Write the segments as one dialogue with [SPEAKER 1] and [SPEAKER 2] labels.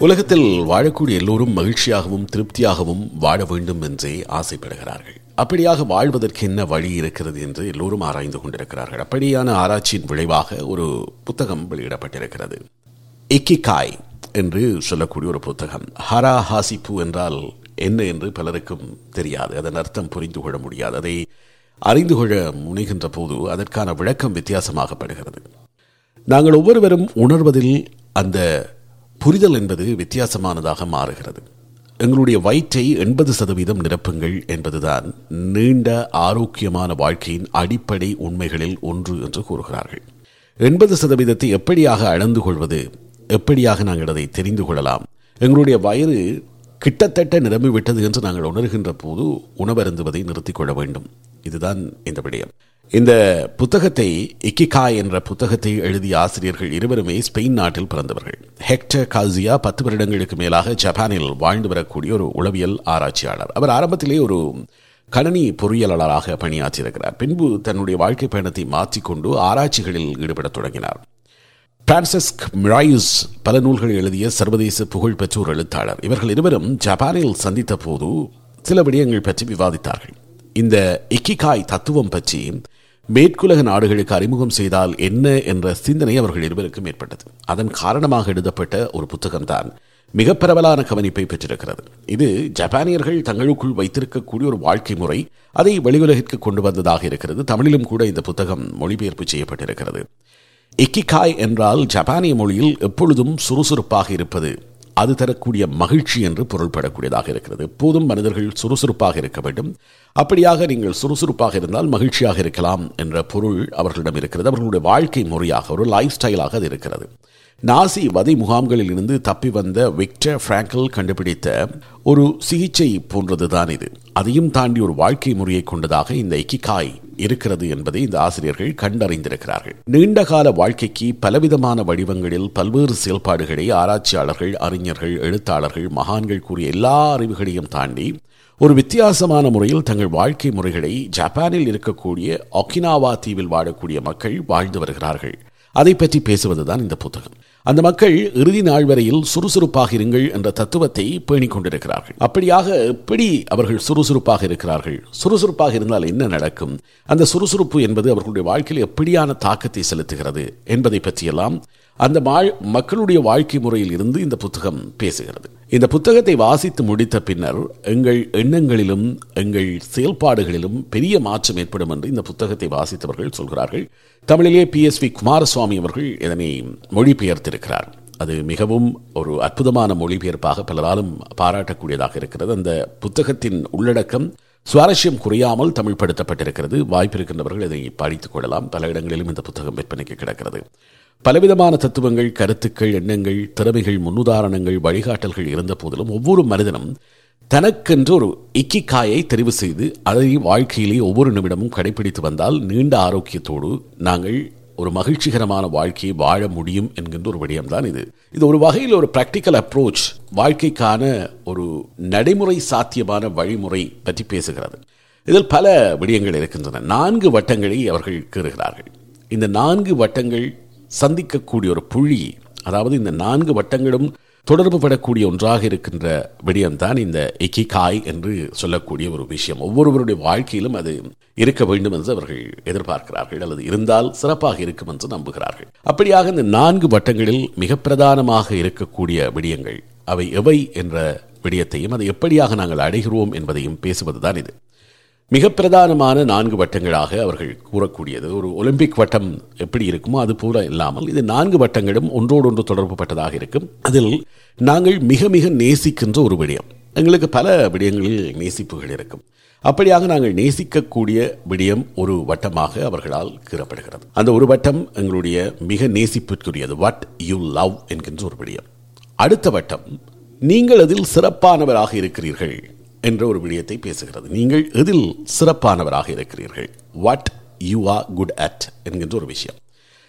[SPEAKER 1] உலகத்தில் வாழக்கூடிய எல்லோரும் மகிழ்ச்சியாகவும் திருப்தியாகவும் வாழ வேண்டும் என்றே ஆசைப்படுகிறார்கள். அப்படியாக வாழ்வதற்கு என்ன வழி இருக்கிறது என்று எல்லோரும் ஆராய்ந்து கொண்டிருக்கிறார்கள். அப்படியான ஆராய்ச்சியின் விளைவாக ஒரு புத்தகம் வெளியிடப்பட்டிருக்கிறது. இக்கிகாய் என்று சொல்லக்கூடிய ஒரு புத்தகம். ஹரா ஹாசிப்பு என்றால் என்ன என்று பலருக்கும் தெரியாது. அதன் அர்த்தம் புரிந்து கொள்ள முடியாது. அதை அறிந்து கொள்ள முனைகின்ற போது அதற்கான விளக்கம் வித்தியாசமாகப்படுகிறது. நாங்கள் ஒவ்வொருவரும் உணர்வதில் அந்த புரிதல் என்பது வித்தியாசமானதாக மாறுகிறது. எங்களுடைய வயிற்றை எண்பது சதவீதம் நிரப்புங்கள் என்பதுதான் நீண்ட ஆரோக்கியமான வாழ்க்கையின் அடிப்படை உண்மைகளில் ஒன்று என்று கூறுகிறார்கள். எண்பது சதவீதத்தை எப்படியாக அளந்து கொள்வது எப்படியாக நாங்கள் அதை தெரிந்து கொள்ளலாம்? எங்களுடைய வயிறு கிட்டத்தட்ட நிரம்பிவிட்டது என்று நாங்கள் உணர்கின்ற போது உணவருந்துவதை நிறுத்திக் கொள்ள வேண்டும். இதுதான் இந்த விடயம். இந்த புத்தகத்தை இக்கிகா என்ற புத்தகத்தை எழுதிய ஆசிரியர்கள் இருவருமே ஸ்பெயின் நாட்டில் பிறந்தவர்கள். ஹெக்டர் கால்சியா பத்து வருடங்களுக்கு மேலாக ஜப்பானில் வாழ்ந்து வரக்கூடிய ஒரு உளவியல் ஆராய்ச்சியாளர். அவர் ஆரம்பத்திலே ஒரு கணனி பொறியியலாளராக பணியாற்றியிருக்கிறார். பின்பு தன்னுடைய வாழ்க்கை பயணத்தை மாற்றிக்கொண்டு ஆராய்ச்சிகளில் ஈடுபடத் தொடங்கினார். பிரான்சிஸ்க் மிராயுஸ் பல நூல்கள் எழுதிய சர்வதேச புகழ்பெற்ற ஒரு எழுத்தாளர். இவர்கள் இருவரும் ஜப்பானில் சந்தித்த போது சில விடயங்கள் பற்றி விவாதித்தார்கள். இந்த இக்கிகாய் தத்துவம் பற்றி மேற்குலக நாடுகளுக்கு அறிமுகம் செய்தால் என்ன என்ற சிந்தனை அவர்கள் இருவருக்கும் ஏற்பட்டது. அதன் காரணமாக எழுதப்பட்ட ஒரு புத்தகம்தான் மிக பரவலான கவனிப்பை பெற்றிருக்கிறது. இது ஜப்பானியர்கள் தங்களுக்குள் வைத்திருக்கக்கூடிய ஒரு வாழ்க்கை முறை அதை வெளியுலகிற்கு கொண்டு வந்ததாக இருக்கிறது. தமிழிலும் கூட இந்த புத்தகம் மொழிபெயர்ப்பு செய்யப்பட்டிருக்கிறது. இக்கிகாய் என்றால் ஜப்பானிய மொழியில் எப்பொழுதும் சுறுசுறுப்பாக இருப்பது அது தரக்கூடிய மகிழ்ச்சி என்று பொருள்படக்கூடியதாக இருக்கிறது. எப்போதும் மனிதர்கள் சுறுசுறுப்பாக இருக்க வேண்டும். அப்படியாக நீங்கள் சுறுசுறுப்பாக இருந்தால் மகிழ்ச்சியாக இருக்கலாம் என்ற பொருள் அவர்களிடம் இருக்கிறது. அவர்களுடைய வாழ்க்கை முறையாக ஒரு லைஃப் ஸ்டைலாக அது இருக்கிறது. நாசி வதை முகாம்களில் இருந்து தப்பி வந்த விக்டர் பிராங்கல் கண்டுபிடித்த ஒரு சிகிச்சை போன்றதுதான் இது. அதையும் தாண்டி ஒரு வாழ்க்கை முறையை கொண்டதாக இந்த இக்கிகாய் இருக்கிறது என்பதை இந்த ஆசிரியர்கள் கண்டறிந்திருக்கிறார்கள். நீண்டகால வாழ்க்கைக்கு பலவிதமான வடிவங்களில் பல்வேறு செயல்பாடுகளை ஆராய்ச்சியாளர்கள் அறிஞர்கள் எழுத்தாளர்கள் மகான்கள் கூறிய எல்லா அறிவுகளையும் தாண்டி ஒரு வித்தியாசமான முறையில் தங்கள் வாழ்க்கை முறைகளை ஜப்பானில் இருக்கக்கூடிய ஒக்கினாவா தீவில் வாழக்கூடிய மக்கள் வாழ்ந்து வருகிறார்கள். அதை பற்றி பேசுவதுதான் இந்த புத்தகம். அந்த மக்கள் இறுதி நாள் வரையில் சுறுசுறுப்பாக இருங்கள் என்ற தத்துவத்தை பேணிக் கொண்டிருக்கிறார்கள். அப்படியாக எப்படி அவர்கள் சுறுசுறுப்பாக இருக்கிறார்கள்? சுறுசுறுப்பாக இருந்தால் என்ன நடக்கும்? அந்த சுறுசுறுப்பு என்பது அவர்களுடைய வாழ்க்கையில் எப்படியான தாக்கத்தை செலுத்துகிறது என்பதை பற்றியெல்லாம் அந்த மக்களுடைய வாழ்க்கை முறையில் இருந்து இந்த புத்தகம் பேசுகிறது. இந்த புத்தகத்தை வாசித்து முடித்த பின்னர் எங்கள் எண்ணங்களிலும் எங்கள் செயல்பாடுகளிலும் பெரிய மாற்றம் ஏற்படும் என்று இந்த புத்தகத்தை வாசித்தவர்கள் சொல்கிறார்கள். தமிழிலே பி எஸ் வி குமாரசுவாமி அவர்கள் இதனை மொழிபெயர்த்திருக்கிறார். அது மிகவும் ஒரு அற்புதமான மொழிபெயர்ப்பாக பலராலும் பாராட்டக்கூடியதாக இருக்கிறது. அந்த புத்தகத்தின் உள்ளடக்கம் சுவாரஸ்யம் குறையாமல் தமிழ்படுத்தப்பட்டிருக்கிறது. வாய்ப்பிருக்கின்றவர்கள் இதை படித்துக் கொள்ளலாம். பல இடங்களிலும் இந்த புத்தகம் விற்பனைக்கு கிடக்கிறது. பலவிதமான தத்துவங்கள் கருத்துக்கள் எண்ணங்கள் திறமைகள் முன்னுதாரணங்கள் வழிகாட்டல்கள் இருந்த போதிலும் ஒவ்வொரு மனிதனும் தனக்கென்று ஒரு இக்கிக்காயை தெரிவு செய்து அதை வாழ்க்கையிலே ஒவ்வொரு நிமிடமும் கடைபிடித்து வந்தால் நீண்ட ஆரோக்கியத்தோடு நாங்கள் ஒரு மகிழ்ச்சிகரமான வாழ்க்கையை வாழ முடியும் என்கின்ற ஒரு விடயம்தான் இது. இது ஒரு வகையில் ஒரு ப்ராக்டிக்கல் அப்ரோச் வாழ்க்கைக்கான ஒரு நடைமுறை சாத்தியமான வழிமுறை பற்றி பேசுகிறது. இதில் பல விடயங்கள் இருக்கின்றன. நான்கு வட்டங்களை அவர்கள் கீறுகிறார்கள். இந்த நான்கு வட்டங்கள் சந்திக்கக்கூடிய ஒரு புள்ளி அதாவது இந்த நான்கு வட்டங்களும் தொடர்பு படக்கூடிய ஒன்றாக இருக்கின்ற விடயம்தான் இந்த இக்கிகாய் என்று சொல்லக்கூடிய ஒரு விஷயம். ஒவ்வொருவருடைய வாழ்க்கையிலும் அது இருக்க வேண்டும் என்று அவர்கள் எதிர்பார்க்கிறார்கள். அல்லது இருந்தால் சிறப்பாக இருக்கும் என்று நம்புகிறார்கள். அப்படியாக இந்த நான்கு வட்டங்களில் மிக பிரதானமாக இருக்கக்கூடிய விடயங்கள் அவை எவை என்ற விடயத்தையும் அதை எப்படியாக நாங்கள் அடைகிறோம் என்பதையும் பேசுவதுதான் இது. மிக பிரதானமான நான்கு வட்டங்களாக அவர்கள் கூறக்கூடியது. ஒரு ஒலிம்பிக் வட்டம் எப்படி இருக்குமோ அது போல இல்லாமல் இது நான்கு வட்டங்களும் ஒன்றோடொன்று தொடர்புப்பட்டதாக இருக்கும். அதில் நாங்கள் மிக மிக நேசிக்கின்ற ஒரு விடயம். எங்களுக்கு பல விடயங்களில் நேசிப்புகள் இருக்கும். அப்படியாக நாங்கள் நேசிக்கக்கூடிய விடயம் ஒரு வட்டமாக அவர்களால் கீறப்படுகிறது. அந்த ஒரு வட்டம் எங்களுடைய மிக நேசிப்பிற்குரியது. வாட் யூ லவ் என்கின்ற ஒரு விடயம். அடுத்த வட்டம் நீங்கள் அதில் சிறப்பானவராக இருக்கிறீர்கள். என்ற ஒரு விடயத்தை பேசுகிறது. நீங்கள் எதில் சிறப்பானவராக இருக்கிறீர்கள்? What you are good at என்கின்ற ஒரு விஷயம்.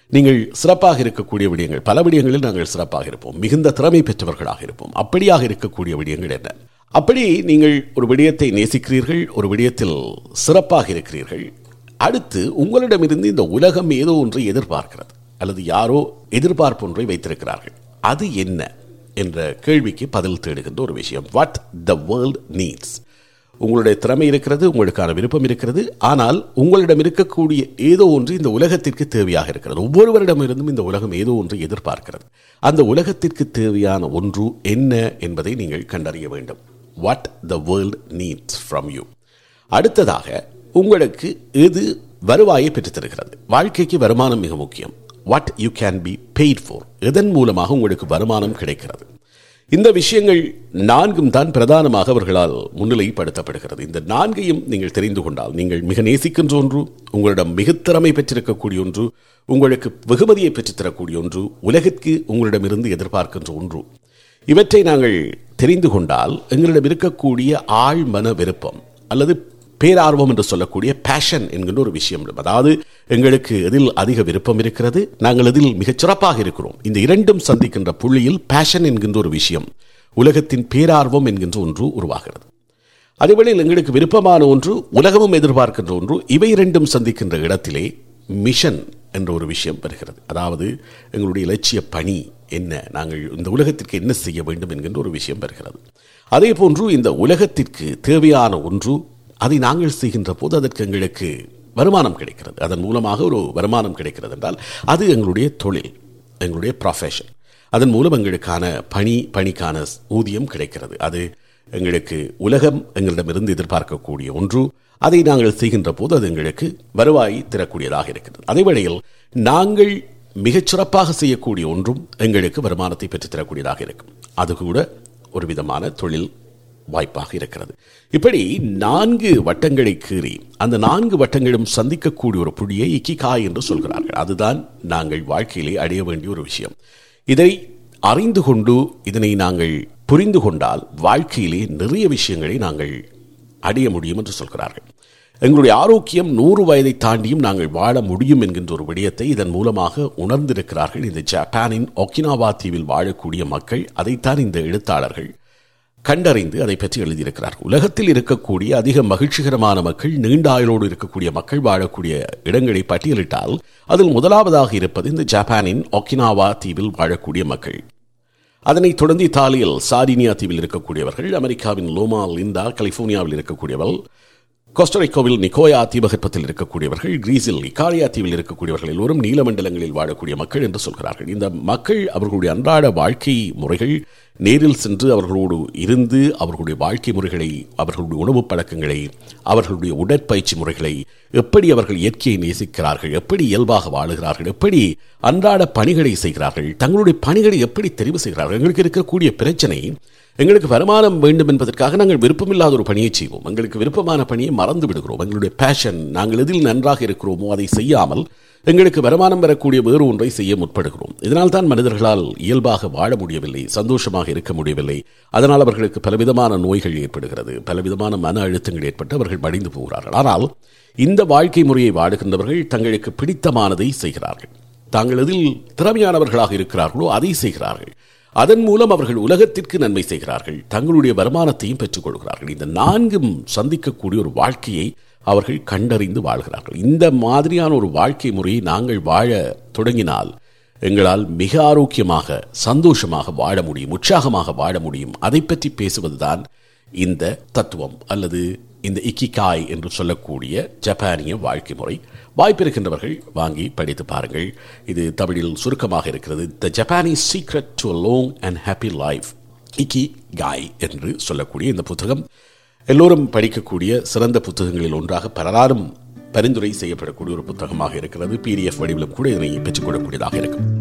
[SPEAKER 1] நீங்கள் சிறப்பாக இருக்கக்கூடிய விடயங்கள் பல விடயங்களில் நாங்கள் சிறப்பாக இருப்போம். மிகுந்த திறமை பெற்றவர்களாக இருப்போம். அப்படியாக இருக்கக்கூடிய விடயங்கள் என்ன? அப்படி நீங்கள் ஒரு விடயத்தை நேசிக்கிறீர்கள் ஒரு விடயத்தில் சிறப்பாக இருக்கிறீர்கள். அடுத்து உங்களிடமிருந்து இந்த உலகம் ஏதோ ஒன்றை எதிர்பார்க்கிறது. அல்லது யாரோ எதிர்பார்ப்பு ஒன்றை வைத்திருக்கிறார்கள். அது என்ன? என்ற கேள்விக்கு பதில் தேடுகின்ற ஒரு விஷயம். வாட் த வேர்ல்ட் நீட்ஸ் உங்களுடைய திறமை இருக்கிறது உங்களுக்கான விருப்பம் இருக்கிறது ஆனால் உங்களிடம் இருக்கக்கூடிய ஏதோ ஒன்று இந்த உலகத்திற்கு தேவையாக இருக்கிறது. ஒவ்வொருவரிடமிருந்தும் இந்த உலகம் ஏதோ ஒன்று எதிர்பார்க்கிறது. அந்த உலகத்திற்கு தேவையான ஒன்று என்ன என்பதை நீங்கள் கண்டறிய வேண்டும். What the world needs from you அடுத்ததாக உங்களுக்கு எது வருவாயை பெற்றுத்தருகிறது? வாழ்க்கைக்கு வருமானம் மிக முக்கியம். What you can be paid for எதன் மூலமாக உங்களுக்கு வருமானம் கிடைக்கிறது? இந்த விஷயங்கள் நான்கும் தான் பிரதானமாக அவர்களால் முன்னிலைப்படுத்தப்படுகிறது. இந்த நான்கையும் நீங்கள் தெரிந்து கொண்டால் நீங்கள் மிக நேசிக்கின்ற ஒன்று உங்களிடம் மிகுத்திறமை பெற்றிருக்கக்கூடிய ஒன்று உங்களுக்கு வெகுமதியை பெற்றுத்தரக்கூடிய ஒன்று உலகிற்கு உங்களிடமிருந்து எதிர்பார்க்கின்ற ஒன்று. இவற்றை நாங்கள் தெரிந்து கொண்டால் எங்களிடம் இருக்கக்கூடிய ஆழ்மன விருப்பம் அல்லது பேரார்வம் என்று சொல்லக்கூடிய பேஷன் என்கின்ற ஒரு விஷயம். அதாவது எங்களுக்கு எதில் அதிக விருப்பம் இருக்கிறது நாங்கள் எதில் மிகச் சிறப்பாக இருக்கிறோம். இந்த இரண்டும் சந்திக்கின்ற புள்ளியில் பேஷன் என்கின்ற ஒரு விஷயம் உலகத்தின் பேரார்வம் என்கின்ற ஒன்று உருவாகிறது. அதேவேளையில் எங்களுக்கு விருப்பமான ஒன்று உலகமும் எதிர்பார்க்கின்ற ஒன்று இவை இரண்டும் சந்திக்கின்ற இடத்திலே மிஷன் என்ற ஒரு விஷயம் வருகிறது. அதாவது எங்களுடைய இலட்சிய பணி என்ன நாங்கள் இந்த உலகத்திற்கு என்ன செய்ய வேண்டும் என்கின்ற ஒரு விஷயம் வருகிறது. அதே போன்று இந்த உலகத்திற்கு தேவையான ஒன்று அதை நாங்கள் செய்கின்ற போது அதற்கு எங்களுக்கு வருமானம் கிடைக்கிறது. அதன் மூலமாக ஒரு வருமானம் கிடைக்கிறது என்றால் அது எங்களுடைய தொழில் எங்களுடைய ப்ரொஃபஷன் அதன் மூலம் எங்களுக்கான பணி பணிக்கான ஊதியம் கிடைக்கிறது. அது எங்களுக்கு உலகம் எங்களிடமிருந்து எதிர்பார்க்கக்கூடிய ஒன்று. அதை நாங்கள் செய்கின்ற போது அது எங்களுக்கு வருவாய் தரக்கூடியதாக இருக்கிறது. அதே வேளையில் நாங்கள் மிகச்சிறப்பாக செய்யக்கூடிய ஒன்றும் எங்களுக்கு வருமானத்தை பெற்றுத்தரக்கூடியதாக இருக்கும். அது கூட ஒரு விதமான தொழில் வாய்ப்பாக இருக்கிறது. இப்படி நான்கு வட்டங்களை கீறி அந்த நான்கு வட்டங்களும் சந்திக்கக்கூடிய ஒரு புள்ளியை இக்கிகாய் என்று சொல்கிறார்கள். அதுதான் நாங்கள் வாழ்க்கையிலே அடைய வேண்டிய ஒரு விஷயம். இதை அறிந்து கொண்டு இதனை நாங்கள் புரிந்து கொண்டால் வாழ்க்கையிலே நிறைய விஷயங்களை நாங்கள் அடைய முடியும் என்று சொல்கிறார்கள். எங்களுடைய ஆரோக்கியம் நூறு வயதை தாண்டியும் நாங்கள் வாழ முடியும் என்கின்ற ஒரு விடயத்தை இதன் மூலமாக உணர்ந்திருக்கிறார்கள். இந்த ஜப்பானின் ஒக்கினாவா தீவில் வாழக்கூடிய மக்கள் அதைத்தான் இந்த எழுத்தாளர்கள் கண்டறிந்து அதை பற்றி எழுதியிருக்கிறார். உலகத்தில் இருக்கக்கூடிய அதிக மகிழ்ச்சிகரமான மக்கள் நீண்ட ஆயுளோடு இருக்கக்கூடிய மக்கள் வாழக்கூடிய இடங்களை பட்டியலிட்டால் அதில் முதலாவதாக இருப்பது இந்த ஜப்பானின் ஒக்கினாவா தீவில் வாழக்கூடிய மக்கள். அதனைத் தொடர்ந்து இத்தாலியில் சாரினியா தீவில் இருக்கக்கூடியவர்கள் அமெரிக்காவின் லோமா லிந்தா கலிபோர்னியாவில் இருக்கக்கூடியவர்கள் கோஸ்டரிக்கோவில் நிக்கோயா தீபகற்பத்தில் இருக்கக்கூடியவர்கள் கிரீஸில் இக்காரியா தீவில் இருக்கக்கூடியவர்கள் எல்லோரும் நீலமண்டலங்களில் வாழக்கூடிய மக்கள் என்று சொல்கிறார்கள். இந்த மக்கள் அவர்களுடைய அன்றாட வாழ்க்கை முறைகள் நேரில் சென்று அவர்களோடு இருந்து அவர்களுடைய வாழ்க்கை முறைகளை அவர்களுடைய உணவு பழக்கங்களை அவர்களுடைய உடற்பயிற்சி முறைகளை எப்படி அவர்கள் இயற்கையை நேசிக்கிறார்கள் எப்படி இயல்பாக வாழுகிறார்கள் எப்படி அன்றாட பணிகளை செய்கிறார்கள் தங்களுடைய பணிகளை எப்படி தெரிவு செய்கிறார்கள் எங்களுக்கு இருக்கக்கூடிய பிரச்சனை எங்களுக்கு வருமானம் வேண்டும் என்பதற்காக நாங்கள் விருப்பமில்லாத ஒரு பணியை செய்வோம். எங்களுக்கு விருப்பமான பணியை மறந்து விடுகிறோம். எங்களுடைய பேஷன் நாங்கள் எதில் நன்றாக இருக்கிறோமோ அதை செய்யாமல் எங்களுக்கு வருமானம் பெறக்கூடிய வேறு ஒன்றை செய்ய முற்படுகிறோம். இதனால் தான் மனிதர்களால் இயல்பாக வாழ முடியவில்லை சந்தோஷமாக இருக்க முடியவில்லை. அதனால் அவர்களுக்கு பலவிதமான நோய்கள் ஏற்படுகிறது பலவிதமான மன அழுத்தங்கள் ஏற்பட்டு அவர்கள் மடிந்து போகிறார்கள். ஆனால் இந்த வாழ்க்கை முறையை வாடுகின்றவர்கள் தங்களுக்கு பிடித்தமானதை செய்கிறார்கள். தாங்கள் எதில் திறமையானவர்களாக இருக்கிறார்களோ அதை செய்கிறார்கள். அதன் மூலம் அவர்கள் உலகத்திற்கு நன்மை செய்கிறார்கள். தங்களுடைய வருமானத்தையும் பெற்றுக்கொள்கிறார்கள் இந்த நான்கும் சந்திக்கக்கூடிய ஒரு வாழ்க்கையை அவர்கள் கண்டறிந்து வாழ்கிறார்கள். இந்த மாதிரியான ஒரு வாழ்க்கை முறையை நாங்கள் வாழ தொடங்கினால் எங்களால் மிக ஆரோக்கியமாக சந்தோஷமாக வாழ முடியும் உற்சாகமாக வாழ முடியும். அதை பற்றி பேசுவதுதான் இந்த தத்துவம். அல்லது இந்த இக்கிகாய் என்று சொல்லக்கூடிய ஜப்பானிய வாழ்க்கை முறை. வாய்ப்பிருக்கின்றவர்கள் வாங்கி படித்து பாருங்கள். இது தமிழில் சுருக்கமாக இருக்கிறது. The Japanese secret to long and happy life ikigai என்று சொல்லக்கூடிய இந்த புத்தகம் எல்லோரும் படிக்கக்கூடிய சிறந்த புத்தகங்களில் ஒன்றாக பலராலும் பரிந்துரை செய்யப்படக்கூடிய ஒரு புத்தகமாக இருக்கிறது. பிடிஎஃப் வடிவிலும் கூட இதனை பெற்றுக்கொள்ளக்கூடியதாக இருக்கும்.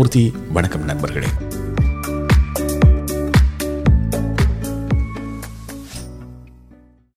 [SPEAKER 1] மூர்த்தி. வணக்கம் நண்பர்களே.